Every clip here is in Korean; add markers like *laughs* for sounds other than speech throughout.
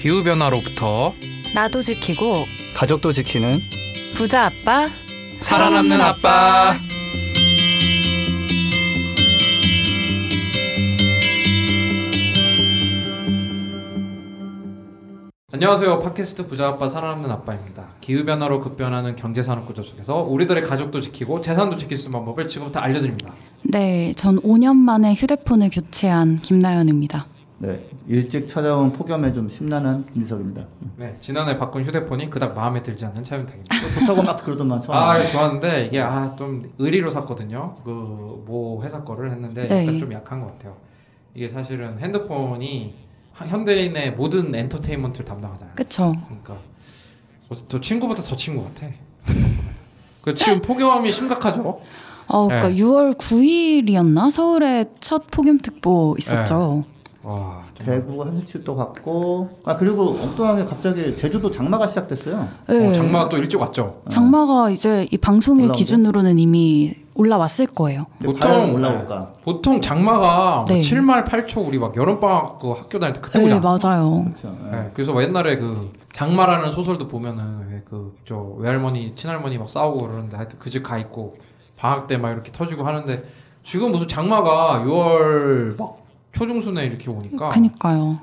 기후 변화로부터 나도 지키고 가족도 지키는 부자 아빠 살아남는 아빠. 안녕하세요. 팟캐스트 부자 아빠 살아남는 아빠입니다. 기후 변화로 급변하는 경제 산업 구조 속에서 우리들의 가족도 지키고 재산도 지킬 수 있는 방법을 지금부터 알려드립니다. 네, 전 5년 만에 휴대폰을 교체한 김나연입니다. 네 일찍 찾아온 폭염에 좀 심란한 김미석입니다. 네, 지난해 바꾼 휴대폰이 그닥 마음에 들지 않는 차윤탁입니다. 좋다고 막 그러더만 처음. 아, 이거 좋았는데 이게 아 좀 의리로 샀거든요. 그 뭐 회사 거를 했는데 네. 약간 좀 약한 것 같아요. 이게 사실은 핸드폰이 하- 현대인의 모든 엔터테인먼트를 담당하잖아요. 그쵸? 그러니까 벌써 또 친구보다 더 친구 같아. *laughs* 그 지금 폭염이 심각하죠. 어, 그러니까 네. 6월 9일이었나? 서울에 첫 폭염특보 있었죠. 와, 정말. 대구 한수치도 갔고 아 그리고 엉뚱하게 갑자기 제주도 장마가 시작됐어요. 네. 어, 장마가 또 일찍 왔죠. 장마가 이제 이 방송일 올라오고? 기준으로는 이미 올라왔을 거예요. 과연 올라올까? 네. 보통 장마가 네. 7말 8초 우리 막 여름 방학 그 학교 다닐 때 그때 네. 맞아요. 그렇죠. 네. 네, 그래서 막 옛날에 그 장마라는 소설도 보면은 그 저 외할머니 친할머니 막 싸우고 그러는데 하여튼 그 집 가 있고 방학 때 막 이렇게 터지고 하는데 지금 무슨 장마가 6월 막 초중순에 이렇게 오니까 그니까요.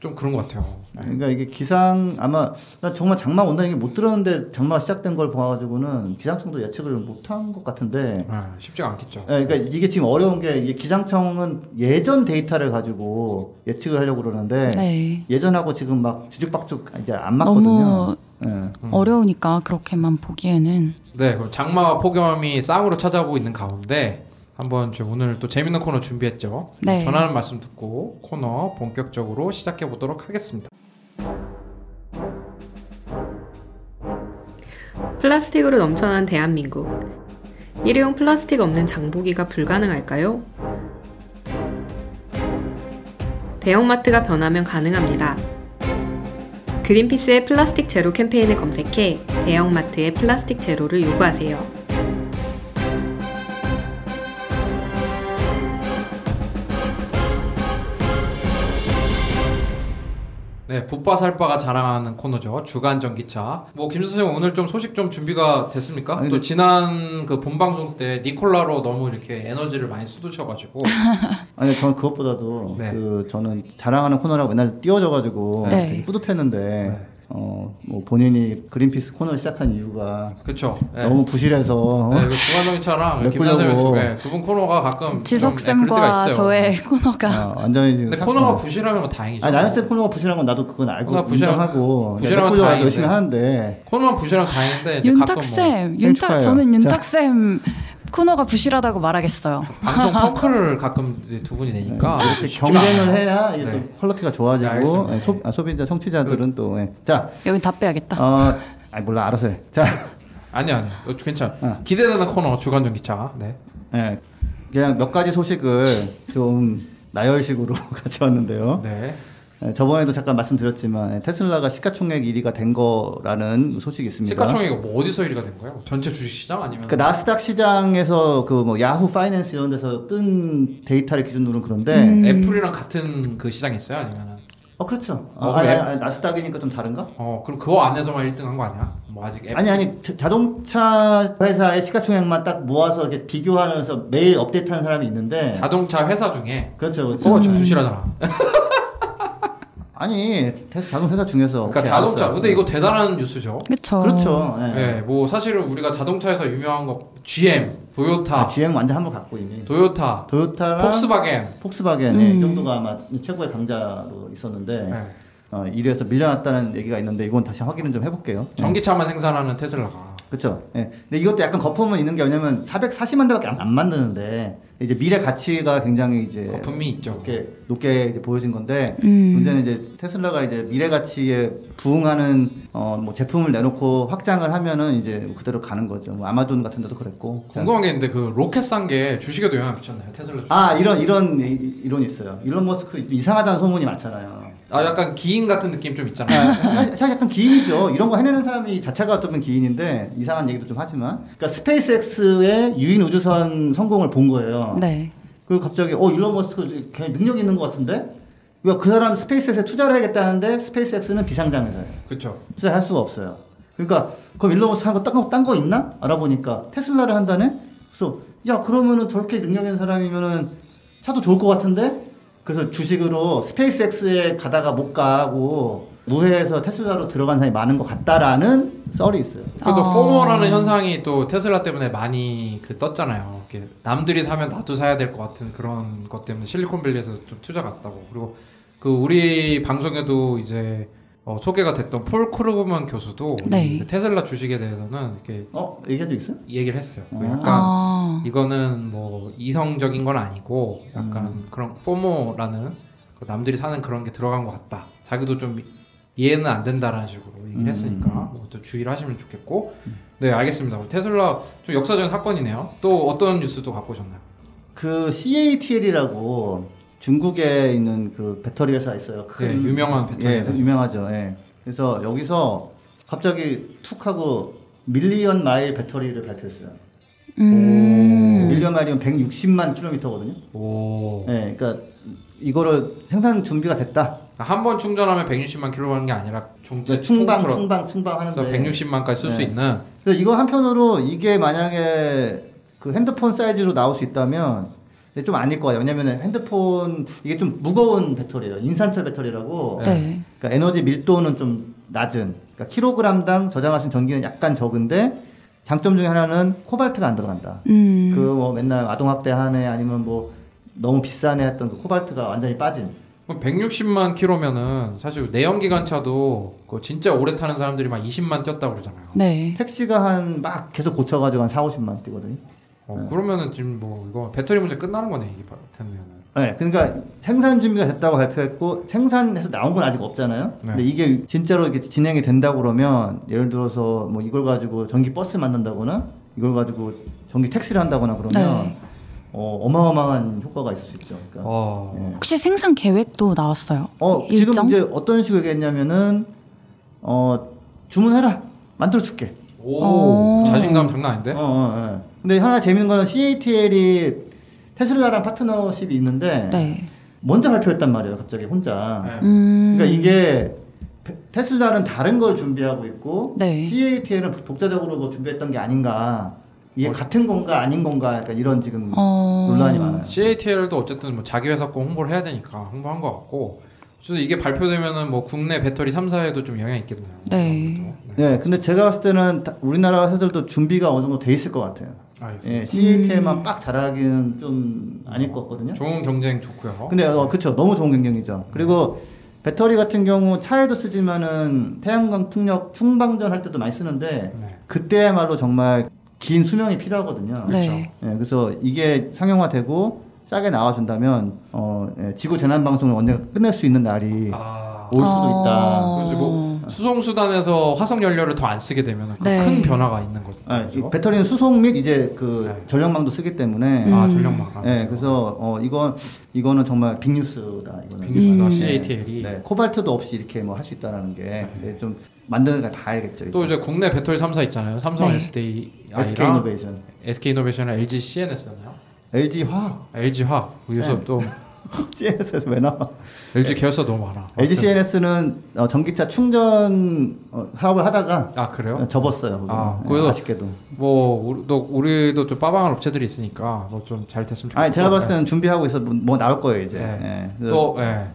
좀 그런 것 같아요. 그러니까 이게 기상 아마 나 정말 장마 온다는 얘기 못 들었는데 장마가 시작된 걸 봐가지고는 기상청도 예측을 못한 것 같은데. 네, 쉽지가 않겠죠. 예, 그러니까 이게 지금 어려운 게 이게 기상청은 예전 데이터를 가지고 예측을 하려고 그러는데 네. 예전하고 지금 막 뒤죽박죽 이제 안 맞거든요. 너무 예. 음. 어려우니까 그렇게만 보기에는. 네, 그럼 장마와 폭염이 쌍으로 찾아오고 있는 가운데 한번 저 오늘 또 재밌는 코너 준비했죠. 네. 전하는 말씀 듣고 코너 본격적으로 시작해 보도록 하겠습니다. 플라스틱으로 넘쳐난 대한민국. 일회용 플라스틱 없는 장보기가 불가능할까요? 대형마트가 변하면 가능합니다. 그린피스의 플라스틱 제로 캠페인을 검색해 대형마트의 플라스틱 제로를 요구하세요. 네, 붓바살바가 자랑하는 코너죠. 주간 전기차. 뭐김 선생님 오늘 좀 소식 좀 준비가 됐습니까? 아니, 또 근데- 지난 그 본방송 때 니콜라로 너무 이렇게 에너지를 많이 쏟으셔가지고 *laughs* 아니 저는 그것보다도 네. 그 저는 자랑하는 코너라고 맨날 띄워져가지고 네. 되게 뿌듯했는데 네. 어 뭐 본인이 그린피스 코너를 시작한 이유가 그렇죠. 네. 너무 부실해서 네, 그 주간 전기차랑 김 메꾸려고. 선생님 두, 네, 두분 코너가 가끔 지석 좀, 네, 그럴 때가 쌤과 있어요. 저의 코너가 어, 완전히 지금 코너가 어. 부실하면 뭐 다행이죠. 아니 나연쌤 코너가 부실한 건 나도 그건 알고 부실한 건 메꾸려 다행인데. 열심히 하는데 코너만 부실하면 다행인데 가끔 뭐 윤탁쌤, 생축하예요. 윤탁, 저는 윤탁쌤 코너가 부실하다고 말하겠어요. 방송 펑크를 가끔 두 분이 내니까 이렇게 쉽지가 경쟁을 않아요. 해야 이게 네. 또 퀄리티가 네, 좋아지고 알겠습니다. 예, 소, 아, 소비자 청취자들은 또 예. 자, 여기 다 빼야겠다. 어, 아니 몰라 알아서 해. 자, 아니 아니 어, 괜찮아. 어. 기대되는 코너 주간 전 기차. 네. 예, 그냥 몇 가지 소식을 좀 나열식으로 *laughs* 가져왔는데요. 네. 예, 저번에도 잠깐 말씀드렸지만 예, 테슬라가 시가총액 1위가 된 거라는 소식이 있습니다. 시가총액이 뭐 어디서 1위가 된 거예요? 전체 주식시장 아니면 그 나스닥 시장에서 그 뭐 야후 파이낸스 이런 데서 뜬 데이터를 기준으로는 그런데 음. 애플이랑 같은 그 시장이 있어요? 아니면은 어 그렇죠. 어, 어, 아니, 그래? 아니, 아니, 나스닥이니까 좀 다른가? 어 그럼 그거 안에서만 1등한 거 아니야? 뭐 아직 애플 아니 아니 자- 자동차 회사의 시가총액만 딱 모아서 이렇게 비교하면서 매일 업데이트하는 사람이 있는데 자동차 회사 중에 그렇죠. 그렇죠. 좀 부실하잖아. *laughs* 아니 테- 자동차 회사 중에서 그러니까 오케이, 자동차. 알았어. 근데 이거 대단한 뉴스죠. 그렇죠. 그렇죠. 예. 네, 뭐 사실은 우리가 자동차에서 유명한 거 GM, 도요타, 아, GM 완전 한번 갖고 이미 도요타, 토요타랑 폭스바겐. 폭스바겐 이 음. 정도가 아마 최고의 강자로 있었는데 네. 어, 1위에서 밀려났다는 얘기가 있는데 이건 다시 확인을 좀 해볼게요. 예. 전기차만 생산하는 테슬라가. 그렇죠. 예. 근데 이것도 약간 거품은 있는 게 왜냐면 440만 대밖에 안, 안 만드는데 이제 미래 가치가 굉장히 이제 거품이 있죠. 높게 높게 이제 보여진 건데 음. 문제는 이제 테슬라가 이제 미래 가치에 부응하는 어 뭐 제품을 내놓고 확장을 하면은 이제 그대로 가는 거죠. 뭐 아마존 같은 데도 그랬고. 궁금한 게 있는데 그 로켓 산 게 주식에도 영향 미쳤나요? 테슬라 주식? 아 이런 이런 이- 이론이 있어요. 일론 머스크 이상하다는 소문이 많잖아요. 아 약간 기인 같은 느낌 좀 있잖아요. 아, 사실, 사실 약간 기인이죠. 이런 거 해내는 사람이 자체가 어쩌면 기인인데 이상한 얘기도 좀 하지만, 그러니까 스페이스X의 유인 우주선 성공을 본 거예요. 네. 그리고 갑자기 어 일론 머스크 걔 능력 있는 것 같은데 그러니까 그 사람 스페이스X에 투자를 해야겠다는데 스페이스X는 비상장이어서요. 그렇죠. 투자를 할 수가 없어요. 그러니까 그럼 일론 머스크 하고 딴거 딴 거 있나? 알아보니까 테슬라를 한다네. 그래서 야 그러면은 저렇게 능력 있는 사람이면은 차도 좋을 것 같은데. 그래서 주식으로 스페이스X에 가다가 못 가고 우회해서 테슬라로 들어간 사람이 많은 것 같다라는 썰이 있어요. 그것도 아. FOMO라는 현상이 또 테슬라 때문에 많이 그 떴잖아요. 이렇게 남들이 사면 나도 사야 될 것 같은 그런 것 때문에 실리콘밸리에서 좀 투자 갔다고. 그리고 그 우리 방송에도 이제 어, 소개가 됐던 폴 크루그먼 교수도 네. 그 테슬라 주식에 대해서는 이렇게 어 얘기한 적 있어? 얘기를 했어요. 그 아. 약간 아, 이거는 뭐 이성적인 건 아니고 약간 음. 그런 FOMO라는 그 남들이 사는 그런 게 들어간 것 같다. 자기도 좀 이해는 안 된다라는 식으로 얘기를 음. 했으니까 뭐또 주의를 하시면 좋겠고. 네 알겠습니다. 그럼 테슬라 좀 역사적인 사건이네요. 또 어떤 뉴스도 갖고 오셨나요? 그 CATL이라고 중국에 있는 그 배터리 회사 있어요. 큰- 네, 유명한 배터리 예. 유명하죠. 예. 그래서 여기서 갑자기 툭 하고 밀리언 마일 배터리를 발표했어요. 음, 밀리언 마일이면 160만 킬로미터거든요. 오. 예, 그러니까 이거를 생산 준비가 됐다. 한 번 충전하면 160만 킬로 하는 게 아니라 총 그러니까 충방, 충방, 충방 하는데. 그래서 160만까지 쓸수 네. 있는 그래서 이거 한편으로 이게 만약에 그 핸드폰 사이즈로 나올 수 있다면 근데 좀 아닐 것 같아요. 왜냐면 핸드폰 이게 좀 무거운 배터리예요. 인산철 배터리라고. 네. 그러니까 에너지 밀도는 좀 낮은. 그러니까 킬로그램당 저장하신 전기는 약간 적은데 장점 중에 하나는 코발트가 안 들어간다. 음, 그뭐 맨날 아동 학대 하네 아니면 뭐 너무 비싸네 했던 그 코발트가 완전히 빠진. 그럼 160만 킬로면은 사실 내연기관차도 그 진짜 오래 타는 사람들이 막 20만 뛰었다고 그러잖아요. 네. 택시가 한 막 계속 고쳐가지고 한 4, 50만 뛰거든요. 어, 그러면은 지금 뭐 이거 배터리 문제 끝나는 거네 이게 되면은. 네, 그러니까 생산 준비가 됐다고 발표했고 생산해서 나온 건 아직 없잖아요. 네. 근데 이게 진짜로 이렇게 진행이 된다고 그러면 예를 들어서 뭐 이걸 가지고 전기 버스 만든다거나 이걸 가지고 전기 택시를 한다거나 그러면 네. 어, 어마어마한 효과가 있을 수 있죠. 그러니까 와. 예. 혹시 생산 계획도 나왔어요? 어, 일정? 지금 이제 어떤 식으로 얘기했냐면은 어, 주문해라. 만들어 줄게. 오, 어. 자신감 장난 아닌데? 어, 어, 어. 근데 하나 재밌는 거는 CATL이 테슬라랑 파트너십이 있는데 네. 먼저 발표했단 말이에요. 갑자기 혼자. 네. 음, 그러니까 이게 페- 테슬라는 다른 걸 준비하고 있고 네. CATL은 독자적으로 뭐 준비했던 게 아닌가. 이게 같은 건가 아닌 건가 약간 이런 지금 어, 논란이 많아요. CATL도 어쨌든 뭐 자기 회사 거 홍보를 해야 되니까 홍보한 것 같고. 그래서 이게 발표되면은 뭐 국내 배터리 3사에도 좀 영향이 있겠네요. 네. 네, 근데 제가 봤을 때는 다- 우리나라 회사들도 준비가 어느 정도 돼 있을 것 같아요. 알겠습니다. 예, CATL만 빡 잘하기는 좀 아닐 것 같거든요. 좋은 경쟁 좋고요. 근데 어, 그쵸 너무 좋은 경쟁이죠. 그리고 배터리 같은 경우 차에도 쓰지만은 태양광 풍력 충방전 할 때도 많이 쓰는데 네. 그때야말로 정말 긴 수명이 필요하거든요. 네. 예, 그래서 이게 상용화되고 싸게 나와준다면 어, 예, 지구 재난 방송을 언젠가 끝낼 수 있는 날이 아. 올 수도 어. 있다. 그래서 뭐 수송 수단에서 화석 연료를 더 안 쓰게 되면 네. 큰 변화가 있는 거죠. 그죠? 배터리는 수송 및 이제 그 네. 전력망도 쓰기 때문에 음. 아 전력망. 예, 그래서 어, 이건 이거는 정말 빅뉴스다. 이거는 빅뉴스다, 음. CATL이. 네, 코발트도 없이 이렇게 뭐 할 수 있다라는 게 네, 좀 만드는 거다 알겠죠. 또 이제 국내 배터리 3사 있잖아요. 삼성 네. SDI, SK 이노베이션, SK 이노베이션이랑 LG CNS잖아요. LG 화학, LG 화학. 여기서 네. 또 *laughs* CNS에서 왜 나와? LG 계열사 너무 많아. LG CNS는 어, 전기차 충전 어, 사업을 하다가 아 그래요? 어, 접었어요. 아, 네, 그래서- 아쉽게도. 뭐 우리도 우리도 좀 빠방한 업체들이 있으니까 뭐 좀 잘 됐으면 좋겠고. 아니 제가 봤을 때는 준비하고 있어 뭐, 뭐 나올 거예요 이제. 네. 예, 그래서- 또 예.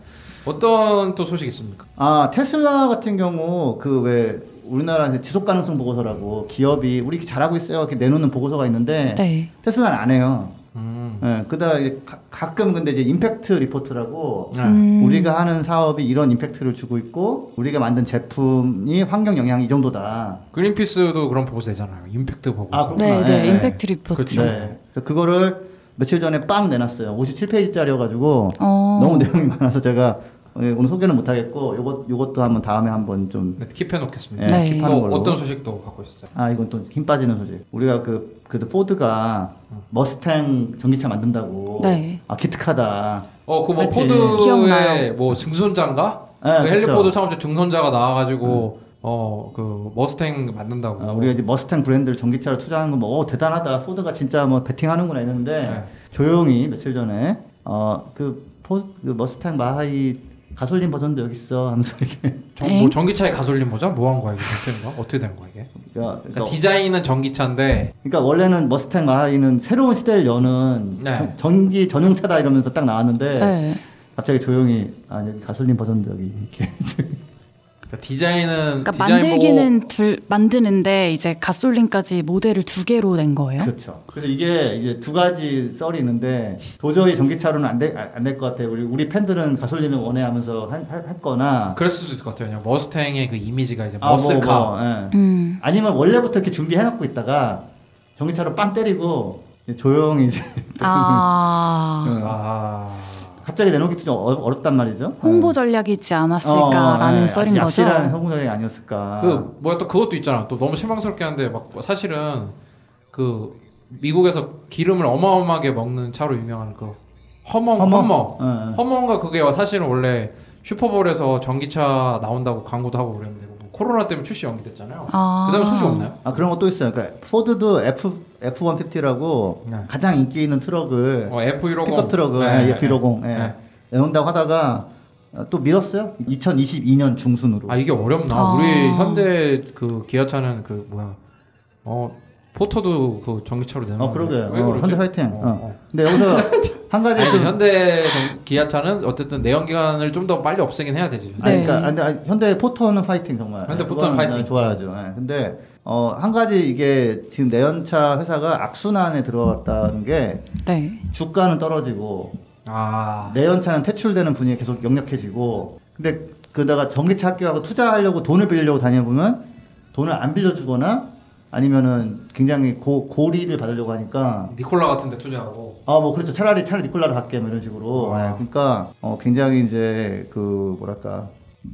어떤 또 소식 있습니까? 아 테슬라 같은 경우 그왜 우리나라 그 지속 가능성 보고서라고 기업이 우리 잘하고 있어요 이렇게 내놓는 보고서가 있는데 네. 테슬라는 안 해요. 음. 예, 그다가 이제 가, 가끔 근데 이제 impact report라고 네. 음, 우리가 하는 사업이 이런 임팩트를 주고 있고 우리가 만든 제품이 환경 영향이 이 정도다. 그린피스도 그런 보고서 내잖아요. 임팩트 보고서. 아. 네, 네, 네, impact report. 그렇죠. 네. 그래서 그거를 며칠 전에 빵 내놨어요. 57페이지짜리여가지고 어, 너무 내용이 많아서 제가 예, 오늘 소개는 못하겠고 요것 요것도 한번 다음에 한번 좀 네, keep해 놓겠습니다. 예, 네. keep하는 또 걸로. 어떤 소식도 갖고 있었어요? 아 이건 또 힘 빠지는 소식. 우리가 그 그래도 포드가 머스탱 전기차 만든다고. 네. 아 기특하다. 어, 그 뭐. 포드의. 뭐 증손자인가? 네, 그 헨리 그쵸. 포드 차우주 증손자가 나와가지고 어그 머스탱 만든다고. 아, 우리가 이제 머스탱 브랜드를 전기차로 투자하는 거뭐 어, 대단하다. 포드가 진짜 뭐 베팅하는구나 했는데 네. 조용히 며칠 전에 어그 포드 그 머스탱 마하이 가솔린 버전도 여기 있어 하면서 이렇게 정? 뭐 전기차에 가솔린 모자 뭐한 거야 이게 어떻게 된 거야? 어떻게 된 거야 이게? 그러니까, 그러니까 그러니까, 디자인은 전기차인데 그러니까 원래는 머스탱 마하이는 새로운 시대를 여는 네. 전- 전기 전용차다 이러면서 딱 나왔는데 네. 갑자기 조용히 아 여기 가솔린 버전도 여기 이렇게 그러니까 디자인은 그러니까 디자인 만들기는 둘 만드는데 이제 가솔린까지 모델을 두 개로 낸 거예요? 그렇죠. 그래서 이게 이제 두 가지 썰이 있는데 도저히 전기차로는 안될안될 것 같아요. 우리 우리 팬들은 가솔린을 원해하면서 했거나 보고 그랬을 수 있을 것 같아요. 그냥 머스탱의 그 이미지가 이제 아, 뭐. 뭐, 예. 음. 아니면 원래부터 이렇게 준비해놓고 있다가 전기차로 빵 때리고 조용히 이제 아 어, *laughs* 아. 갑자기 내놓기 좀 어- 어렵단 말이죠. 홍보 전략이지 않았을까라는 어, 예. 썰인 아주 거죠. 얍실한 성공적이 아니었을까. 그 뭐야 또 그것도 있잖아. 또 너무 실망스럽게 한데 막 사실은 그 미국에서 기름을 어마어마하게 먹는 차로 유명한 그 허머? 허머 예, 예. 허머가 그게 사실은 원래 슈퍼볼에서 전기차 나온다고 광고도 하고 그랬는데 뭐 코로나 때문에 출시 연기됐잖아요. 아. 그다음에 소식 없나요? 아 그런 것도 있어요. 그러니까 포드도 F F150라고 네. 가장 인기 있는 트럭을 어, F150 픽업 트럭을 네, 예, F150 예. 네. 내놓는다고 하다가 어, 또 밀었어요. 2022년 중순으로. 아 이게 어렵나? 아. 우리 현대 그 기아차는 그 뭐야? 어 포터도 그 전기차로 내는 어 그러게. 왜 어? 현대 화이팅. 어, 어, 어. 근데 여기서 *laughs* 한 가지 아니, 좀 현대 전- 기아차는 어쨌든 내연기관을 좀 더 빨리 없애긴 해야 되지. 아니, 네. 그러니까 아니, 아니, 현대 포터는 파이팅 정말. 현대 예, 포터는 파이팅. 예, 좋아야죠. 예. 근데 어, 한 가지 이게 지금 내연차 회사가 악순환에 들어갔다는 게 네. 주가는 떨어지고 아 내연차는 퇴출되는 분위기 계속 역력해지고 근데 그다가 전기차 학교하고 투자하려고 돈을 빌려고 다녀보면 돈을 안 빌려주거나 아니면은 굉장히 고, 고리를 받으려고 하니까 니콜라 같은 데 투자하고. 아 뭐 그렇죠 차라리 차라리 니콜라를 할게 뭐 이런 식으로 아. 예, 그러니까 어, 굉장히 이제 그 뭐랄까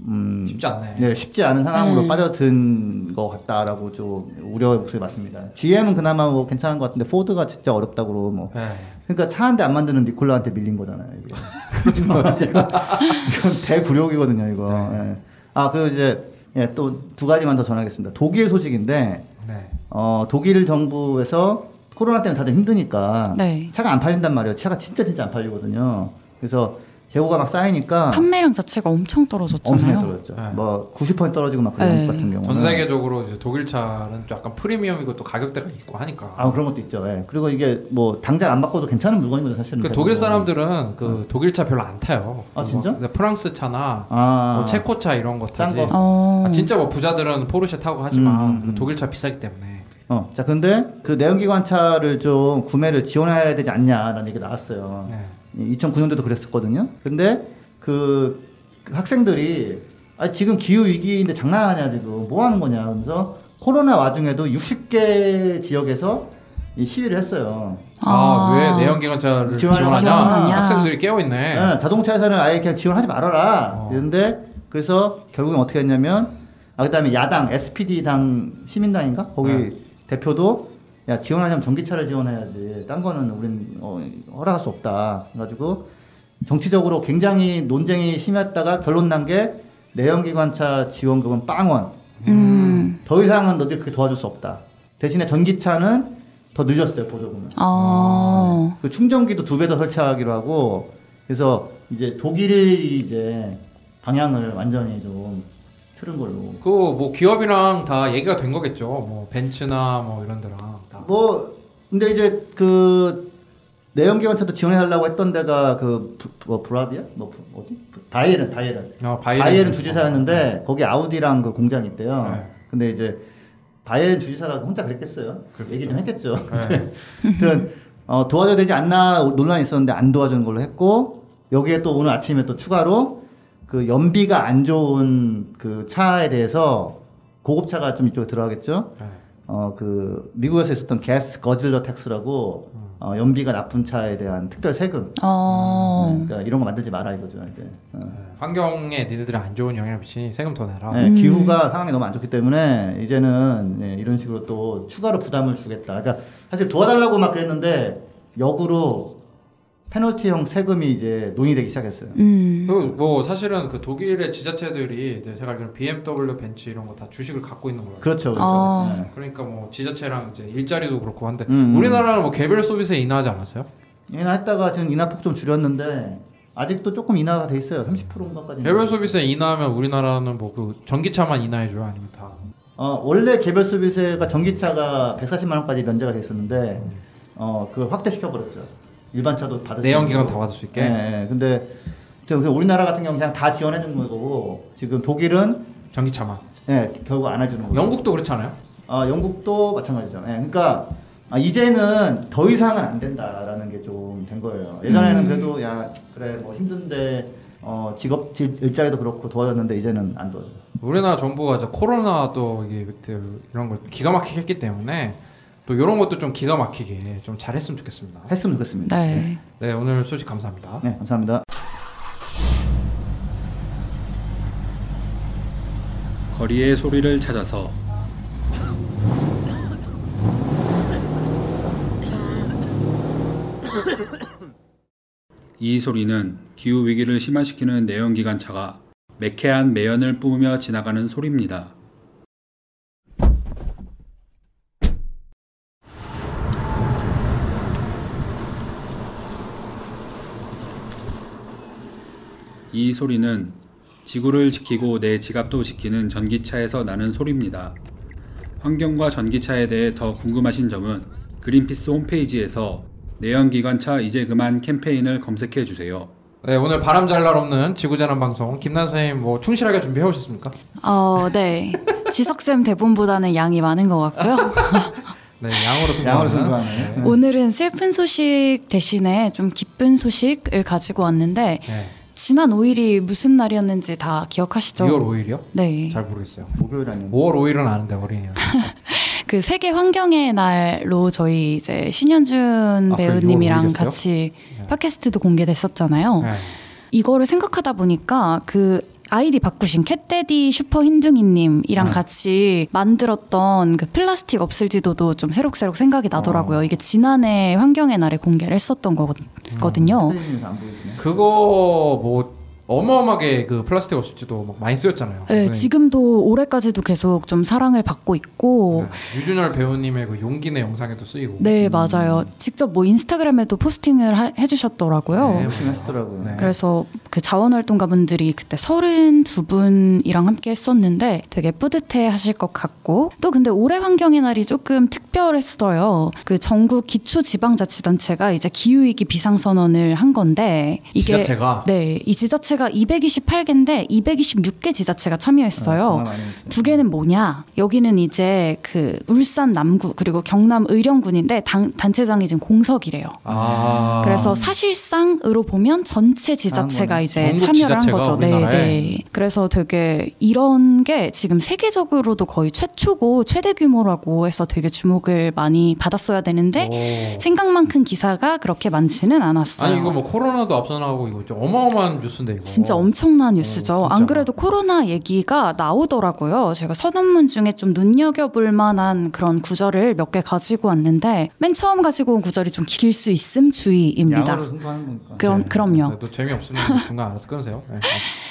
음 쉽지 않네. 네, 쉽지 않은 상황으로 음. 빠져든 것 같다라고 좀 우려의 목소리 맞습니다. GM은 그나마 뭐 괜찮은 것 같은데 포드가 진짜 어렵다고 뭐 네. 그러니까 차 한 대 안 만드는 니콜라한테 밀린 거잖아요. 이게. 이건 대굴욕이거든요, 이거. 네. 예. 아 그리고 이제 예, 또 두 가지만 더 전하겠습니다. 독일 소식인데 네. 어, 독일 정부에서 코로나 때문에 다들 힘드니까 네. 차가 안 팔린단 말이에요. 차가 진짜 진짜 안 팔리거든요. 그래서 재고가 막 쌓이니까 판매량 자체가 엄청 떨어졌잖아요. 엄청 떨어졌죠. 네. 뭐90% 떨어지고 막 그런 네. 것 같은 경우는 전 세계적으로 이제 독일 차는 좀 약간 프리미엄이고 또 가격대가 있고 하니까. 아 그런 것도 있죠. 예. 그리고 이게 뭐 당장 안 바꿔도 괜찮은 물건이거든요, 사실은. 그 독일. 사람들은 그 독일 차 별로 안 타요. 아, 진짜? 뭐 프랑스 차나 아 뭐 체코 차 이런 거싼 타지. 거? 어. 아, 진짜 뭐 부자들은 포르쉐 타고 하지만 음, 음, 음. 독일 차 비싸기 때문에. 어, 자, 근데 그 내연기관 차를 좀 구매를 지원해야 되지 않냐라는 얘기가 나왔어요. 네. 2009년도도 그랬었거든요. 근데 그, 그 학생들이 아 지금 기후 위기인데 장난하냐 지금 뭐 하는 거냐 그러면서 코로나 와중에도 60개 지역에서 이 시위를 했어요. 아, 아. 왜 내연기관차를 지원하냐? 지원하냐? 학생들이 깨어 있네. 예, 자동차 회사는 아예 그냥 지원하지 말아라. 어. 이런데 그래서 결국엔 어떻게 했냐면 아 그다음에 야당 SPD 당 시민당인가 거기 네. 대표도 야 지원하려면 전기차를 지원해야지. 딴 거는 우린 어, 허락할 수 없다. 그래가지고 정치적으로 굉장히 논쟁이 심했다가 결론 난 게 내연기관차 지원금은 빵원. 음. 더 이상은 너들 그렇게 도와줄 수 없다. 대신에 전기차는 더 늘렸어요 보조금을. 어. 그 충전기도 두 배 더 설치하기로 하고 그래서 이제 독일이 이제 방향을 완전히 좀 틀은 걸로 그 뭐 기업이랑 다 얘기가 된 거겠죠. 뭐 벤츠나 뭐 이런 데랑 다. 뭐 근데 이제 그 내연기관차도 지원해달라고 했던 데가 그 부, 뭐 브라비아 뭐 부- 어디 부- 바이에른 바이에른 어, 바이에른, 바이에른 주지사였는데 거기 아우디랑 그 공장이 있대요. 네. 근데 이제 바이에른 주지사가 혼자 그랬겠어요. 얘기 좀 했겠죠. 네. *laughs* 아무튼 어, 도와줘야 되지 않나 논란이 있었는데 안 도와주는 걸로 했고 여기에 또 오늘 아침에 또 추가로 그 연비가 안 좋은 그 차에 대해서 고급차가 좀 이쪽에 들어가겠죠. 네. 어 그 미국에서 있었던 gas guzzler tax라고 어, 연비가 나쁜 차에 대한 특별 세금. 어. 네, 그러니까 이런 거 만들지 마라 이거죠 이제. 어. 네. 환경에 니네들이 안 좋은 영향을 미치니 세금 더 내라. 네, 음. 기후가 상황이 너무 안 좋기 때문에 이제는 네, 이런 식으로 또 추가로 부담을 주겠다. 그러니까 사실 도와달라고 막 그랬는데 역으로 페널티형 세금이 이제 논의되기 시작했어요. 음. 그뭐 사실은 그 독일의 지자체들이 제가 알기로 BMW, 벤츠 이런 거 다 주식을 갖고 있는 거예요. 그렇죠. 그렇죠. 아. 네. 그러니까 뭐 지자체랑 이제 일자리도 그렇고 한데 음, 음. 우리나라는 뭐 개별 서비스에 인하하지 않았어요? 얘는 했다가 지금 인하폭 좀 줄였는데 아직도 조금 인하가 돼 있어요. 30%인가까지. 개별 소비세 인하하면 우리나라는 뭐 그 전기차만 인하해 줘요 아니면 다 어, 원래 개별 소비세가 전기차가 140만 원까지 면제가 돼 있었는데 어, 그걸 확대시켜 버렸죠. 일반 차도 받을 수 내연 기관 있는 다 받을 수 있게 예, 예. 근데 우리나라 같은 경우 그냥 다 지원해 주는 거고 지금 독일은 전기차만 예, 결국 안 해주는 거고. 영국도 그렇잖아요 어, 영국도 마찬가지죠. 예, 그러니까 아, 이제는 더 이상은 안 된다라는 게 좀 된 거예요. 예전에는 그래도 야 그래 뭐 힘든데 어, 직업 질- 일자리도 그렇고 도와줬는데 이제는 안 도와줘. 우리나라 정부가 이제 코로나 또 이게 그 이런 걸 기가 막히게 했기 때문에 또 이런 것도 좀 기가 막히게 좀 잘했으면 좋겠습니다 했으면 좋겠습니다. 네. 네 오늘 소식 감사합니다 네, 감사합니다. 거리의 소리를 찾아서 이 소리는 기후 위기를 심화시키는 내연기관차가 매캐한 매연을 뿜으며 지나가는 소리입니다. 이 소리는 지구를 지키고 내 지갑도 지키는 전기차에서 나는 소리입니다. 환경과 전기차에 대해 더 궁금하신 점은 그린피스 홈페이지에서 내연기관차 이제 그만 캠페인을 검색해 주세요. 네 오늘 바람 잘 날 없는 지구재난 방송 김난 선생님 뭐 충실하게 준비해 오셨습니까? 어, 네. 지석쌤 대본보다는 양이 많은 것 같고요. *laughs* 네 양으로 양으로 승부하는 승부하네. 오늘은 슬픈 소식 대신에 좀 기쁜 소식을 가지고 왔는데 네. 지난 5일이 무슨 날이었는지 다 기억하시죠? 2월 5일이요? 네. 잘 모르겠어요. 목요일 아니면 5월 5일은 아는데 어린이날. *laughs* 그 세계 환경의 날로 저희 이제 신현준 아, 그 배우님이랑 6월 5일이었어요? 같이 팟캐스트도 공개됐었잖아요. 네. 이거를 생각하다 보니까 그 아이디 바꾸신 캣데디 슈퍼 흰둥이님이랑 네. 같이 만들었던 그 플라스틱 없을지도도 좀 새록새록 생각이 나더라고요. 어. 이게 지난해 환경의 날에 공개를 했었던 거거든요. 안 보이시네. 그거 뭐 어마어마하게 그 플라스틱 없을지도 막 많이 쓰였잖아요. 네, 지금도 올해까지도 계속 좀 사랑을 받고 있고 네, 유준열 배우님의 그 용기내 영상에도 쓰이고. 네, 맞아요. 직접 뭐 인스타그램에도 포스팅을 하- 해주셨더라고요. 네, 열심히 하시더라고요. 네. 그래서 그 자원활동가분들이 그때 32분이랑 함께 했었는데 되게 뿌듯해 하실 것 같고 또 근데 올해 환경의 날이 조금 특별했어요. 그 전국 기초지방자치단체가 이제 기후위기 비상선언을 한 건데 이게 지자체가 네, 이 지자체가 228개인데 226개 지자체가 참여했어요. 했어요. 두 개는 뭐냐? 여기는 이제 그 울산 남구 그리고 경남 의령군인데 당, 단체장이 지금 공석이래요. 아 그래서 사실상으로 보면 전체 지자체가 아, 이제 참여를 한 지자체가 거죠. 네, 우리나라에. 네. 그래서 되게 이런 게 지금 세계적으로도 거의 최초고 최대 규모라고 해서 되게 주목을 많이 받았어야 되는데 오. 생각만 큰 기사가 그렇게 많지는 않았어요. 아니 이거 뭐 코로나도 앞서 나가고 이거 좀 어마어마한 뉴스인데 이거. 진짜 엄청난 뉴스죠. 진짜. 안 그래도 코로나 얘기가 나오더라고요. 제가 선언문 중에 좀 눈여겨볼 만한 그런 구절을 몇 개 가지고 왔는데 맨 처음 가지고 온 구절이 좀 길 수 있음 주의입니다. 그럼 그럼요. 네, 또 재미없으면 중간 알아서 끊으세요. 네.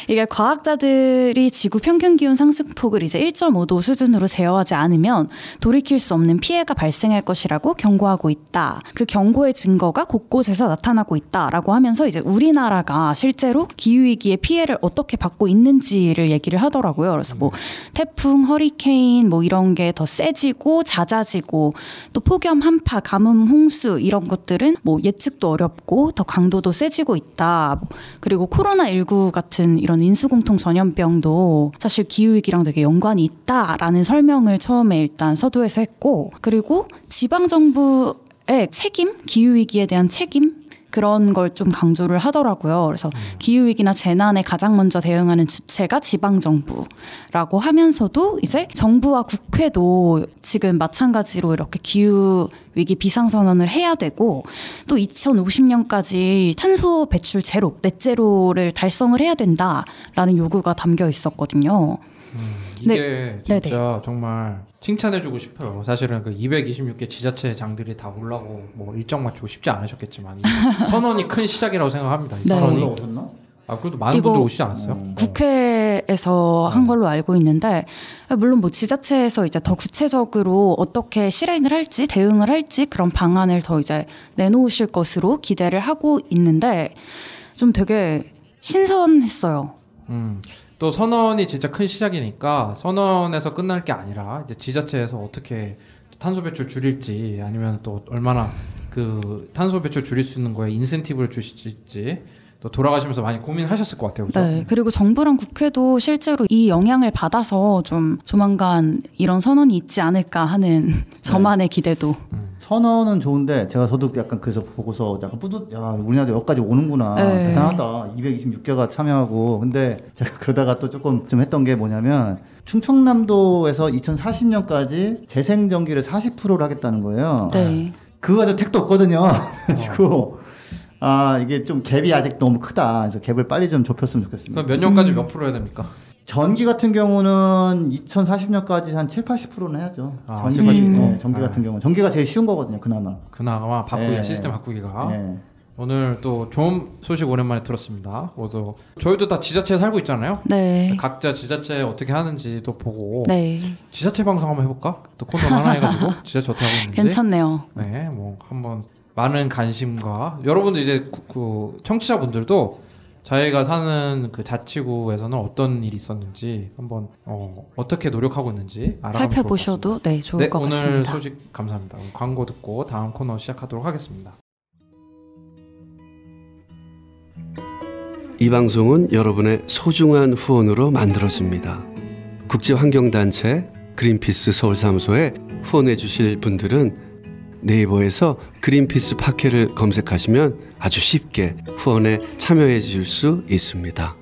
이게 과학자들이 지구 평균 기온 상승폭을 이제 1.5도 수준으로 제어하지 않으면 돌이킬 수 없는 피해가 발생할 것이라고 경고하고 있다. 그 경고의 증거가 곳곳에서 나타나고 있다라고 하면서 이제 우리나라가 실제로 기후 위기의 피해를 어떻게 받고 있는지를 얘기를 하더라고요. 그래서 뭐 태풍, 허리케인 뭐 이런 게 더 세지고 잦아지고 또 폭염, 한파, 가뭄, 홍수 이런 것들은 뭐 예측도 어렵고 더 강도도 세지고 있다. 그리고 코로나 19 같은 이런 인수공통 전염병도 사실 기후 위기랑 되게 연관이 있다라는 설명을 처음에 일단 서두에서 했고 그리고 지방 정부의 책임, 기후 위기에 대한 책임 그런 걸 좀 강조를 하더라고요. 그래서 기후 위기나 재난에 가장 먼저 대응하는 주체가 지방 정부라고 하면서도 이제 정부와 국회도 지금 마찬가지로 이렇게 기후 위기 비상 선언을 해야 되고 또 2050년까지 탄소 배출 제로, 넷제로를 달성을 해야 된다라는 요구가 담겨 있었거든요. 이게 네. 진짜 정말 칭찬해주고 싶어요. 사실은 그 226개 지자체 장들이 다 올라고 뭐 일정 맞추고 쉽지 않으셨겠지만 이 *laughs* 선언이 큰 시작이라고 생각합니다. 이 네. 선언이 올라오셨나? 아 그래도 많은 분들 오시지 않았어요? 음. 국회에서 한 걸로 알고 있는데 물론 뭐 지자체에서 이제 더 구체적으로 어떻게 실행을 할지 대응을 할지 그런 방안을 더 이제 내놓으실 것으로 기대를 하고 있는데 좀 되게 신선했어요. 음. 또 선언이 진짜 큰 시작이니까 선언에서 끝날 게 아니라 이제 지자체에서 어떻게 탄소 배출 줄일지 아니면 또 얼마나 그 탄소 배출 줄일 수 있는 거에 인센티브를 주실지 또 돌아가시면서 많이 고민하셨을 것 같아요. 그죠? 네. 그리고 정부랑 국회도 실제로 이 영향을 받아서 좀 조만간 이런 선언이 있지 않을까 하는 *laughs* 저만의 기대도. 선언은 좋은데 제가 저도 약간 그래서 보고서 약간 뿌듯 야 우리나라도 여기까지 오는구나 네. 대단하다 226개가 참여하고 근데 제가 그러다가 또 조금 좀 했던 게 뭐냐면 충청남도에서 2040년까지 재생전기를 40%를 하겠다는 거예요. 네. 그거 가지고 택도 없거든요. *laughs* 그래가지고 아 이게 좀 갭이 아직 너무 크다. 그래서 갭을 빨리 좀 좁혔으면 좋겠습니다. 그럼 몇 년까지 몇 프로 해야 됩니까? 전기 같은 경우는 2040년까지 한 7, 80%는 해야죠. 아, 전기, 7, 80%? 네, 전기 아. 같은 경우는 전기가 제일 쉬운 거거든요. 그나마. 그나마 바꾸기 네. 시스템 바꾸기가 네. 오늘 또 좋은 소식 오랜만에 들었습니다. 모두 저희도 다 지자체에 살고 있잖아요. 네. 각자 지자체 어떻게 하는지 도 보고 네. 지자체 방송 한번 해볼까? 또 코너 하나 해가지고 *laughs* 지자체 어떻게 하고 있는지. 괜찮네요. 네, 뭐 한번 많은 관심과 여러분들 이제 그, 그 청취자분들도 저희가 사는 그 자치구에서는 어떤 일이 있었는지 한번 어, 어떻게 노력하고 있는지 알아보면 좋을 것 살펴보셔도 네, 같습니다. 좋을 네, 것 오늘 같습니다. 소식 감사합니다. 광고 듣고 다음 코너 시작하도록 하겠습니다. 이 방송은 여러분의 소중한 후원으로 만들어집니다. 국제환경단체 그린피스 서울사무소에 후원해 주실 분들은 네이버에서 그린피스 파케를 검색하시면 아주 쉽게 후원에 참여해 주실 수 있습니다.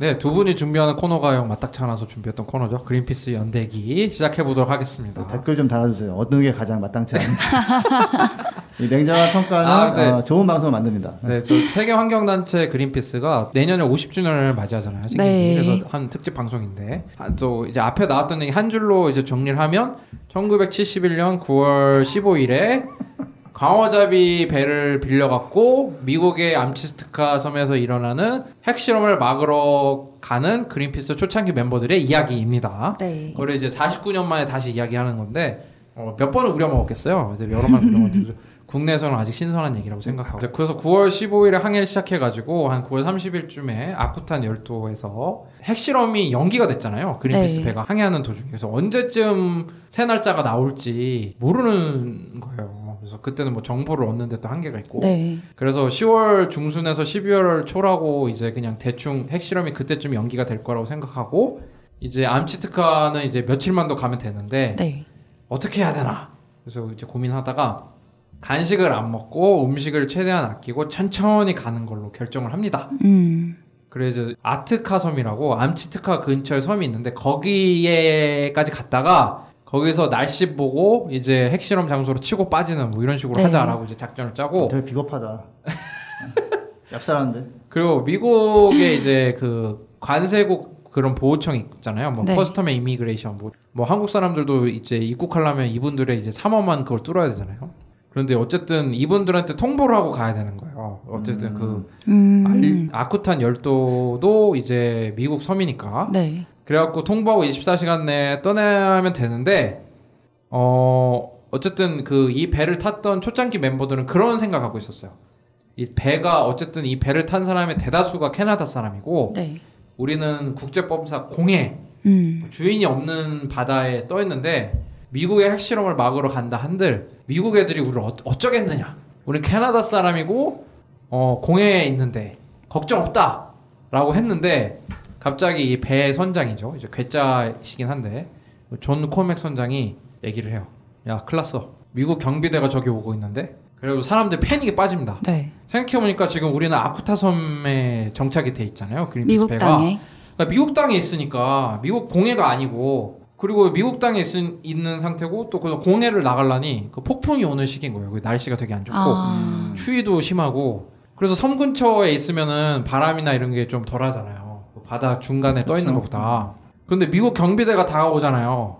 네, 두 분이 준비하는 코너가 영 맞닥치 않아서 준비했던 코너죠. 그린피스 연대기 시작해 보도록 하겠습니다. 댓글 좀 달아주세요. 어느 게 가장 마땅치 않은지. *laughs* 이 냉정한 평가는 아, 네. 어, 좋은 방송을 만듭니다. 네, 또 세계 환경단체 그린피스가 내년에 50주년을 맞이하잖아요. 생긴 네. 지. 그래서 한 특집 방송인데 아, 또 이제 앞에 나왔던 얘기 한 줄로 이제 정리를 하면 1971년 9월 15일에 광어잡이 배를 빌려갖고 미국의 암치스트카 섬에서 일어나는 핵실험을 막으러 가는 그린피스 초창기 멤버들의 이야기입니다. 네. 그걸 이제 49년 만에 다시 이야기하는 건데 어, 몇 번을 우려먹었겠어요. 이제 여러 번 우려먹었는데 국내에서는 아직 신선한 얘기라고 생각하고 그래서 9월 15일에 항해를 시작해가지고 한 9월 30일쯤에 아쿠탄 열도에서 핵실험이 연기가 됐잖아요. 그린피스 네. 배가 항해하는 도중에 그래서 언제쯤 새 날짜가 나올지 모르는 거예요. 그래서 그때는 뭐 정보를 얻는데 또 한계가 있고 네. 그래서 10월 중순에서 12월 초라고 이제 그냥 대충 핵실험이 그때쯤 연기가 될 거라고 생각하고 이제 암치트카는 이제 며칠만 더 가면 되는데 네. 어떻게 해야 되나 그래서 이제 고민하다가 간식을 안 먹고 음식을 최대한 아끼고 천천히 가는 걸로 결정을 합니다. 음. 그래서 아트카 섬이라고 암치트카 근처에 섬이 있는데 거기에까지 갔다가 거기서 날씨 보고 이제 핵실험 장소로 치고 빠지는 뭐 이런 식으로 네. 하자라고 이제 작전을 짜고 되게 비겁하다. *laughs* 얍살한데. 그리고 미국의 이제 그 관세국 그런 보호청이 있잖아요. 뭐 네. custom immigration 뭐, 뭐 한국 사람들도 이제 입국하려면 이분들의 이제 3원만 그걸 뚫어야 되잖아요. 그런데 어쨌든 이분들한테 통보를 하고 가야 되는 거예요. 어쨌든 그 음. 알- 아쿠탄 열도도 이제 미국 섬이니까 네. 그래갖고 통보하고 24시간 내에 떠나면 되는데 어 어쨌든 그 이 배를 탔던 초창기 멤버들은 그런 생각하고 있었어요. 이 배가 어쨌든 이 배를 탄 사람의 대다수가 캐나다 사람이고 네. 우리는 국제법사 공해 음. 주인이 없는 바다에 떠 있는데 미국의 핵실험을 막으러 간다 한들 미국 애들이 우리를 어, 어쩌겠느냐? 우리 캐나다 사람이고 어, 공해에 있는데 걱정 없다라고 했는데 갑자기 이 배 선장이죠. 이제 괴짜시긴 한데 존 코맥 선장이 얘기를 해요. 야, 클났어. 미국 경비대가 저기 오고 있는데 그리고 사람들 패닉에 빠집니다. 네. 생각해보니까 지금 우리는 아쿠타 섬에 정착이 돼 있잖아요. 미국 배가. 땅에. 그러니까 미국 땅에 있으니까 미국 공해가 아니고 그리고 미국 땅에 있, 있는 상태고 또 그 공해를 나가려니 그 폭풍이 오는 시기인 거예요. 그 날씨가 되게 안 좋고 아. 추위도 심하고 그래서 섬 근처에 있으면은 바람이나 이런 게 좀 덜하잖아요. 그 바다 중간에 떠 있는 것보다. 근데 미국 경비대가 다가오잖아요.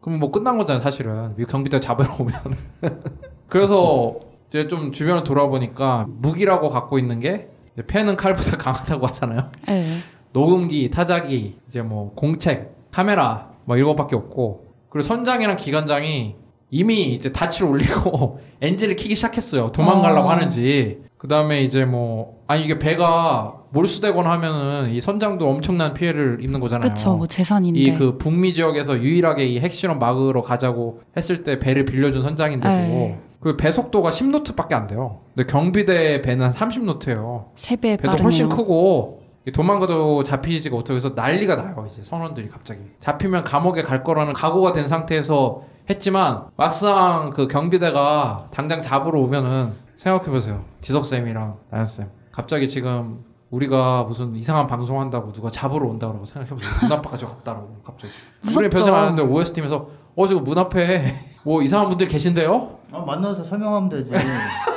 그럼 뭐 끝난 거잖아요, 사실은. 미국 경비대 잡으러 오면. *laughs* 그래서 이제 좀 주변을 돌아보니까 무기라고 갖고 있는 게 이제 펜은 칼보다 *laughs* 강하다고 하잖아요. 네. 녹음기, 타자기, 이제 뭐 공책, 카메라 뭐 이런 것밖에 없고 그리고 선장이랑 기관장이 이미 이제 닻을 올리고 *laughs* 엔진을 키기 시작했어요. 도망가려고 어. 하는지. 그 다음에 이제 뭐 아니 이게 배가 몰수되거나 하면은 이 선장도 엄청난 피해를 입는 거잖아요. 그쵸, 뭐 재산인데. 이 그 북미 지역에서 유일하게 이 핵실험 막으러 가자고 했을 때 배를 빌려준 선장인데도 에이. 그배 속도가 10노트밖에 안 돼요. 근데 경비대 배는 30노트예요. 세배 배도 빠르네요. 훨씬 크고 도망가도 잡히지가 못해서 난리가 나요. 이제 선원들이 갑자기 잡히면 감옥에 갈 거라는 각오가 된 상태에서 했지만 막상 그 경비대가 당장 잡으러 오면은 생각해 보세요. 지석 쌤이랑 나연 쌤 갑자기 지금 우리가 무슨 이상한 방송 한다고 누가 잡으러 온다고 생각해 보세요. 문 앞까지 갔다라고 갑자기. 우리 배설하는데 OS 팀에서 어 지금 문 앞에 *laughs* 뭐 이상한 분들 계신데요? 아, 만나서 설명하면 되지. *laughs*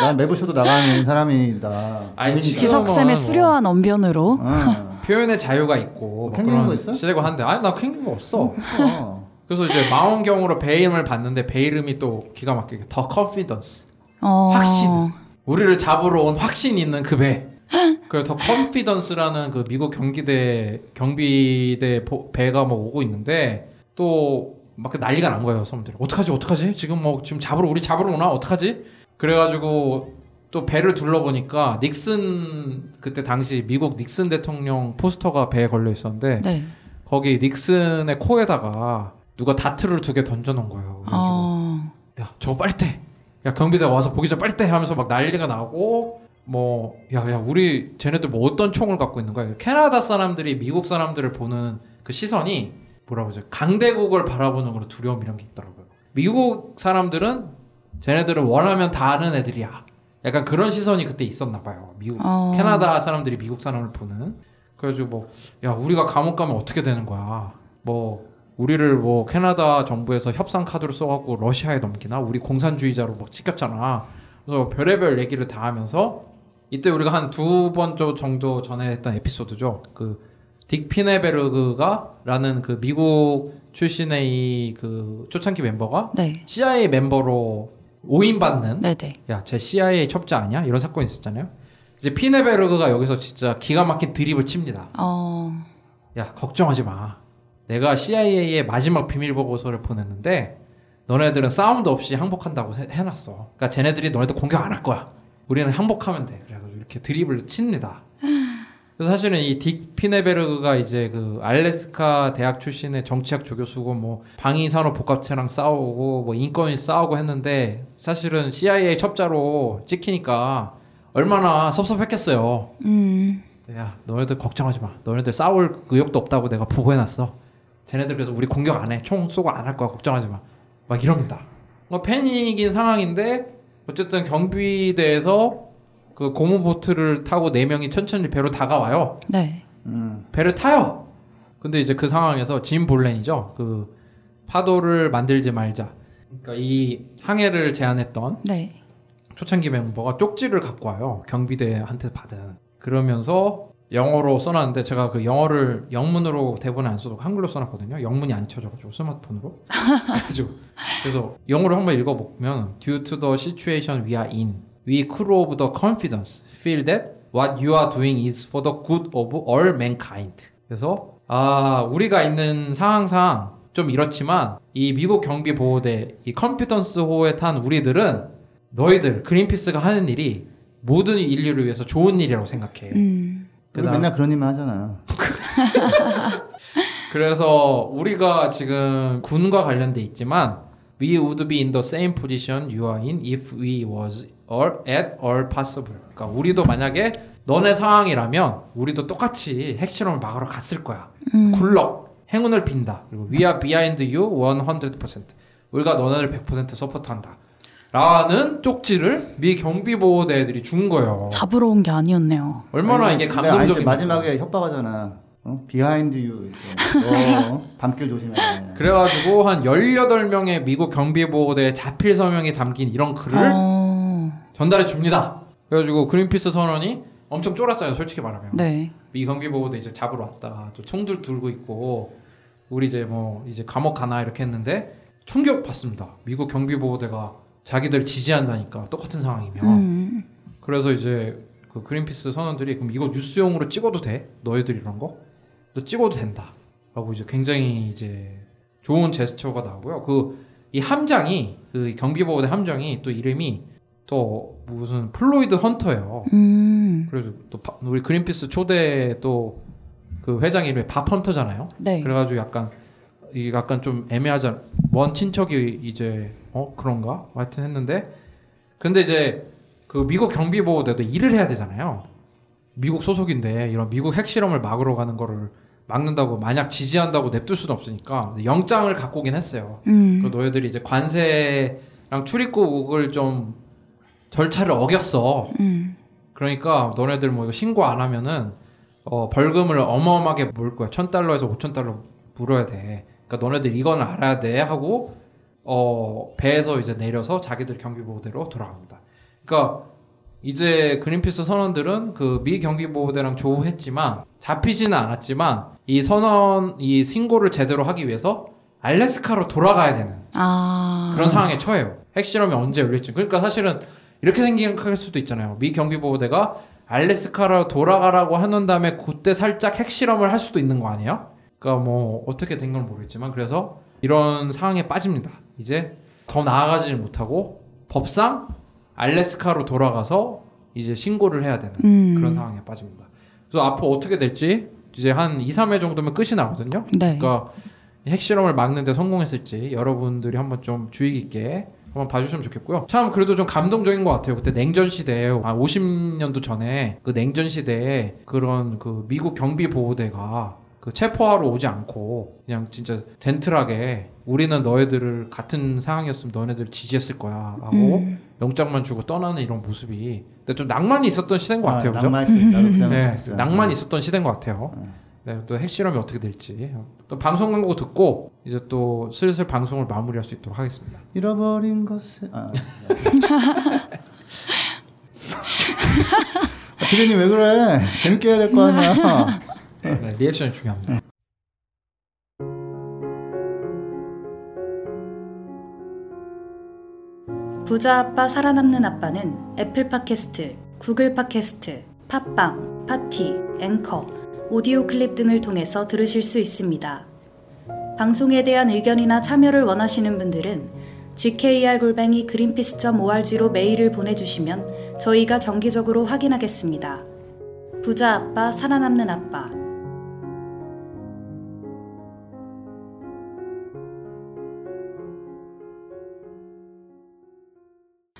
난 매부쇼도 나가는 *laughs* 사람이다. 아니, 의미니까. 지석 지금은 쌤의 뭐- 수려한 언변으로 어. 표현의 자유가 있고 뭐 캥기는 그런 거 있어? 시대고 한데 아니 나 캥긴 거 없어. 어. 그래서 이제 망원경으로 배 이름을 봤는데 배 이름이 또 기가 막히게 더 컨피던스 어... 확신. 우리를 잡으러 온 확신 있는 그 배. 그더 컨피던스라는 그 미국 경기대 경비대 보- 배가 뭐 오고 있는데 또 막 난리가 난 거예요 사람들이 어떡하지 어떡하지 지금 뭐 지금 잡으러 우리 잡으러 오나 어떡하지 그래가지고 또 배를 둘러보니까 닉슨 그때 당시 미국 닉슨 대통령 포스터가 배에 걸려 있었는데 네. 거기 닉슨의 코에다가 누가 다트를 두 개 던져놓은 거예요. 어... 야 저거 떼. 야 경비대가 와서 보기 전떼 하면서 막 난리가 나고 뭐 야야 우리 쟤네들 뭐 어떤 총을 갖고 있는 거야? 캐나다 사람들이 미국 사람들을 보는 그 시선이 뭐라고 하죠? 강대국을 바라보는 그런 두려움 이런 게 있더라고요. 미국 사람들은 쟤네들은 원하면 다 아는 애들이야. 약간 그런 시선이 그때 있었나 봐요. 미국 어... 캐나다 사람들이 미국 사람을 보는 그래가지고 뭐 야 우리가 감옥 가면 어떻게 되는 거야 뭐 우리를 뭐 캐나다 정부에서 협상 카드를 써갖고 러시아에 넘기나 우리 공산주의자로 막 찍혔잖아 그래서 별의별 얘기를 다 하면서 이때 우리가 한 두 번 정도 전에 했던 에피소드죠 그 딕 피네베르그가 라는 그 미국 출신의 이 그 초창기 멤버가 네. CIA 멤버로 오인받는 네네. 야, 제 CIA 첩자 아니야? 이런 사건이 있었잖아요. 이제 피네베르그가 여기서 진짜 기가 막힌 드립을 칩니다. 어... 야, 걱정하지 마. 내가 CIA의 마지막 비밀 보고서를 보냈는데 너네들은 싸움도 없이 항복한다고 해, 해놨어. 그러니까 쟤네들이 너네들 공격 안 할 거야. 우리는 항복하면 돼. 그래가지고 이렇게 드립을 칩니다. 그래서 사실은 이 딕 피네베르그가 이제 그 알래스카 대학 출신의 정치학 조교수고 뭐 방위산업 복합체랑 싸우고 뭐 인권이 싸우고 했는데 사실은 CIA 첩자로 찍히니까 얼마나 섭섭했겠어요. 음... 야, 너네들 걱정하지 마. 너네들 싸울 의욕도 없다고 내가 보고해놨어. 쟤네들 그래서 우리 공격 안 해. 총 쏘고 안 할 거야. 걱정하지 마. 막 이럽니다. 뭐 패닉인 상황인데 어쨌든 경비대에서 그 고무 보트를 타고 네 명이 천천히 배로 다가와요. 네. 음. 배를 타요. 근데 이제 그 상황에서 짐 볼렌이죠. 그 파도를 만들지 말자. 그러니까 이 항해를 제안했던 네. 초창기 멤버가 쪽지를 갖고 와요. 경비대한테 받은. 그러면서 영어로 써놨는데 제가 그 영어를 영문으로 대본에 안 써도 한글로 써놨거든요. 영문이 안 쳐져가지고 스마트폰으로. *laughs* 그래가지고 그래서 영어로 한번 읽어보면 Due to the situation we are in, we crew of the confidence feel that what you are doing is for the good of all mankind. 그래서 아 우리가 있는 상황상 좀 이렇지만 이 미국 경비 보호대 이 컨피던스 호에 탄 우리들은 너희들 그린피스가 하는 일이 모든 인류를 위해서 좋은 일이라고 생각해. 음... 우리 그다음- 맨날 그런 일만 하잖아. 그래서 우리가 지금 군과 관련돼 있지만 we would be in the same position you are in if we was all at all possible. 그러니까 우리도 만약에 너네 상황이라면 우리도 똑같이 핵실험을 막으러 갔을 거야. 음... 굴럭 행운을 빈다. 그리고 we are behind you 100%. 우리가 너네를 100% support한다. 라는 쪽지를 미 경비보호대들이 준 거예요. 잡으러 온 게 아니었네요. 얼마나 아니, 이게 아니, 감동적인 마지막에 협박하잖아. 어? behind you. 어? 밤길 조심해. 그래가지고 한 18명의 미국 경비보호대 자필 서명이 담긴 이런 글을 어... 전달해 줍니다. 그래가지고 그린피스 선원이 엄청 쫄았어요. 솔직히 말하면. 네. 미 경비보호대 이제 잡으러 왔다. 또 총들 들고 있고 우리 이제 뭐 이제 감옥 가나 이렇게 했는데 충격 받습니다. 미국 경비보호대가 자기들 지지한다니까 똑같은 상황이면. 음... 그래서 이제 그 그린피스 선원들이 그럼 이거 뉴스용으로 찍어도 돼? 너희들 이런 거? 너 찍어도 된다. 라고 이제 굉장히 이제 좋은 제스처가 나오고요. 그 이 함장이 그 경비보호대 함장이 또 이름이 또 무슨 플로이드 헌터예요. 음. 그래서 또 바- 우리 그린피스 초대 또 그 회장 이름이 밥 헌터잖아요. 네. 그래가지고 약간 이 약간 좀 애매하잖아. 먼 친척이 이제 어 그런가? 하여튼 했는데 근데 이제 그 미국 경비보호대도 일을 해야 되잖아요. 미국 소속인데 이런 미국 핵실험을 막으러 가는 거를 막는다고 만약 지지한다고 냅둘 수는 없으니까 영장을 갖고 오긴 했어요. 음. 그 너희들이 이제 관세랑 출입국을 좀 절차를 어겼어. 음. 그러니까 너네들 뭐 이거 신고 안 하면은 어 벌금을 어마어마하게 물 거야. 천 달러에서 오천 달러 물어야 돼. 그러니까 너네들 이건 알아야 돼 하고 어 배에서 이제 내려서 자기들 경비보호대로 돌아갑니다. 그러니까 이제 그린피스 선원들은 그 미 경비보호대랑 조우했지만 잡히지는 않았지만 이 선원 이 신고를 제대로 하기 위해서 알래스카로 돌아가야 되는 아. 그런 상황에 처해요. 핵실험이 언제 열릴지. 그러니까 사실은 이렇게 생각할 수도 있잖아요. 미 경비보호대가 알래스카로 돌아가라고 하는 다음에 그때 살짝 핵실험을 할 수도 있는 거 아니에요? 그러니까 뭐 어떻게 된 건 모르겠지만 그래서 이런 상황에 빠집니다. 이제 더 나아가지를 못하고 법상 알래스카로 돌아가서 이제 신고를 해야 되는 음. 그런 상황에 빠집니다. 그래서 앞으로 어떻게 될지 이제 한 2, 3회 정도면 끝이 나거든요. 네. 그러니까 핵실험을 막는데 성공했을지 여러분들이 한번 좀 주의 깊게 한번 봐주시면 좋겠고요. 참 그래도 좀 감동적인 것 같아요. 그때 냉전 시대에 아 50년도 전에 그 냉전 시대에 그런 그 미국 경비 보호대가 그 체포하러 오지 않고 그냥 진짜 젠틀하게 우리는 너희들을 같은 상황이었으면 너네들 지지했을 거야 하고 음. 영장만 주고 떠나는 이런 모습이 근데 좀 낭만이 있었던 시대인 것 같아요. 그죠? 낭만 그 네. 낭만이 있었던 시대인 것 같아요. 네, 또 핵실험이 어떻게 될지 또 방송 광고 듣고 이제 또 슬슬 방송을 마무리할 수 있도록 하겠습니다. 잃어버린 것에 아. *laughs* 아, 피디님 왜 그래? 재밌게 해야 될 거 아니야. *laughs* 네, 리액션이 중요합니다. 부자 아빠 살아남는 아빠는 애플 팟캐스트, 구글 팟캐스트, 팟빵, 파티, 앵커, 오디오 클립 등을 통해서 들으실 수 있습니다. 방송에 대한 의견이나 참여를 원하시는 분들은 gkr골뱅이 greenpeace.org로 메일을 보내주시면 저희가 정기적으로 확인하겠습니다. 부자 아빠 살아남는 아빠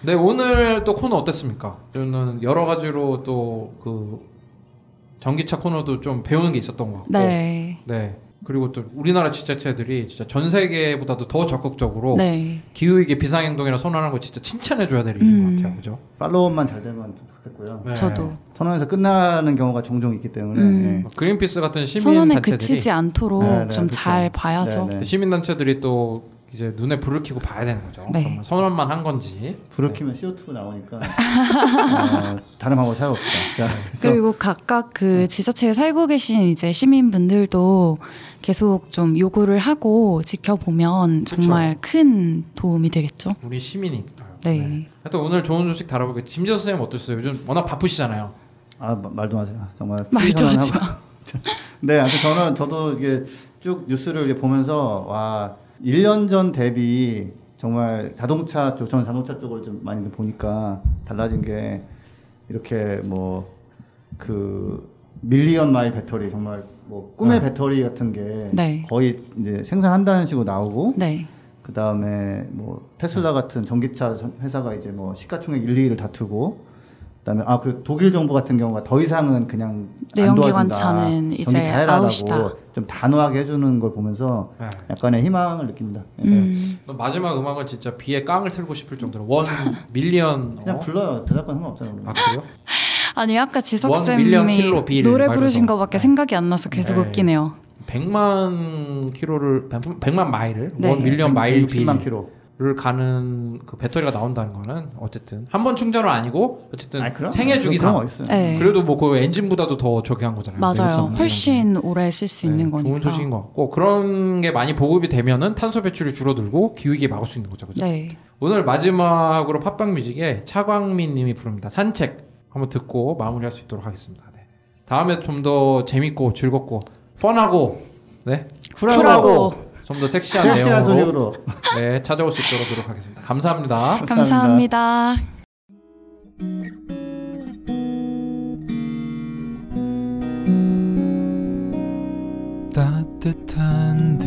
네, 오늘 또 코너 어땠습니까? 저는 여러 가지로 또 그 전기차 코너도 좀 배우는 게 있었던 것 같고, 네. 네. 그리고 또 우리나라 지자체들이 진짜 전 세계보다도 더 적극적으로 네. 기후위기 비상행동이라 선언하는 거 진짜 칭찬해줘야 될 일인 음. 것 같아요, 그죠? 팔로우만 잘 되면 좋겠고요. 네. 저도 선언에서 끝나는 경우가 종종 있기 때문에 음. 예. 그린피스 같은 시민 선언에 단체들이 그치지 않도록 네, 네, 좀 그쵸. 잘 봐야죠. 네, 네. 시민 단체들이 또 이제 눈에 불을 켜고 봐야 되는 거죠. 네. 정말 선언만 한 건지. 불을 켜면 CO2 나오니까 *laughs* 어, 다른 방법 찾아봅시다. 자, 그리고 각각 그 지자체에 살고 계신 이제 시민분들도 계속 좀 요구를 하고 지켜보면. 정말 큰 도움이 되겠죠. 우리 시민이니까요. 네. 하여튼 오늘 좋은 소식 다뤄보게. 짐지어 선생님 어떠셨어요? 요즘 워낙 바쁘시잖아요. 아 마- 말도 마세요. 정말 말도 하지 선언하고. *laughs* 네, 아무튼 저는 저도 이게 쭉 뉴스를 이렇게 보면서 와 1년 전 대비 정말 자동차 쪽 저는 자동차 쪽을 좀 많이 보니까 달라진 게 이렇게 뭐 그 밀리언 마일 배터리 정말 뭐 꿈의 네. 배터리 같은 게 네. 거의 이제 생산한다는 식으로 나오고 네. 그 다음에 뭐 테슬라 같은 전기차 전- 회사가 이제 뭐 시가총액 1, 2위를 다투고 그다음에 아 그리고 독일 정부 같은 경우가 더 이상은 그냥 안 내연기관차는 도와준다. 이제 아웃이다. 좀 단호하게 해주는 걸 보면서 네. 약간의 희망을 느낍니다. 네. 음. 또 마지막 음악은 진짜 비에 깡을 틀고 싶을 정도로 원 million. *laughs* 그냥 어? 불러요. 대답권 상관없잖아요. 아 그래요? *laughs* 아니 아까 지석 쌤이 빌 노래 막 부르신. 거밖에 네. 생각이 안 나서 계속 네. 웃기네요. 100만 킬로를 100 만 마일을 네. one million mile 60만 빌 킬로. 를 가는 그 배터리가 나온다는 거는 어쨌든 한 번 충전은 아니고 어쨌든 아니, 그럼 생애 주기상. 네. 그래도 뭐 그 엔진보다도 더 저기 한 거잖아요. 맞아요. 훨씬 오래 쓸 수 있는 네, 거니까. 좋은 소식인 것 같고 그런 게 많이 보급이 되면은 탄소 배출이 줄어들고 기후위기 막을 수 있는 거죠. 그죠? 네. 오늘 마지막으로 팟빵 뮤직에 차광민 님이 부릅니다. 산책 한번 듣고 마무리할 수 있도록 하겠습니다. 네. 다음에 좀 더 재밌고 즐겁고 펀하고 네. 쿨하고 좀 더 섹시한, 섹시한 소식으로 네, 찾아올 수 있도록 노력하겠습니다. 감사합니다. 감사합니다. 감사합니다. 따뜻한 듯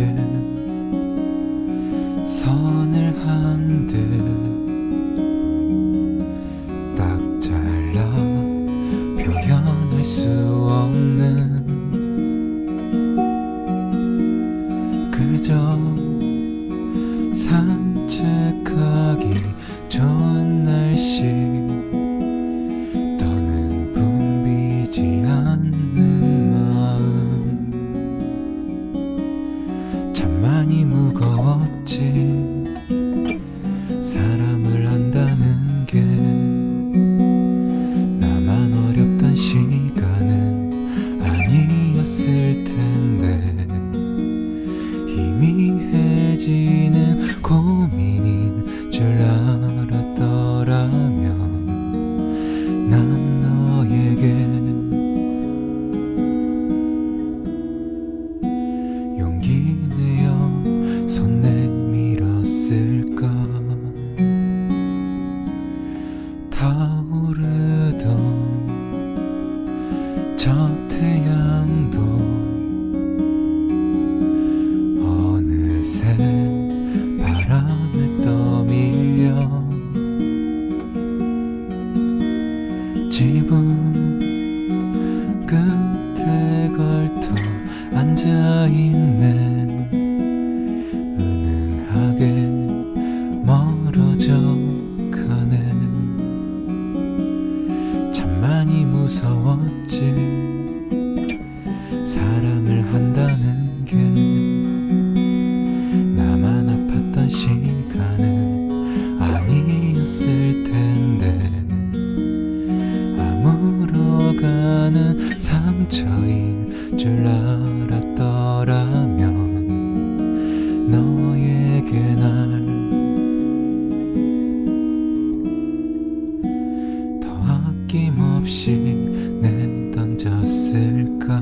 서늘한 듯 느낌 없이 내던졌을까?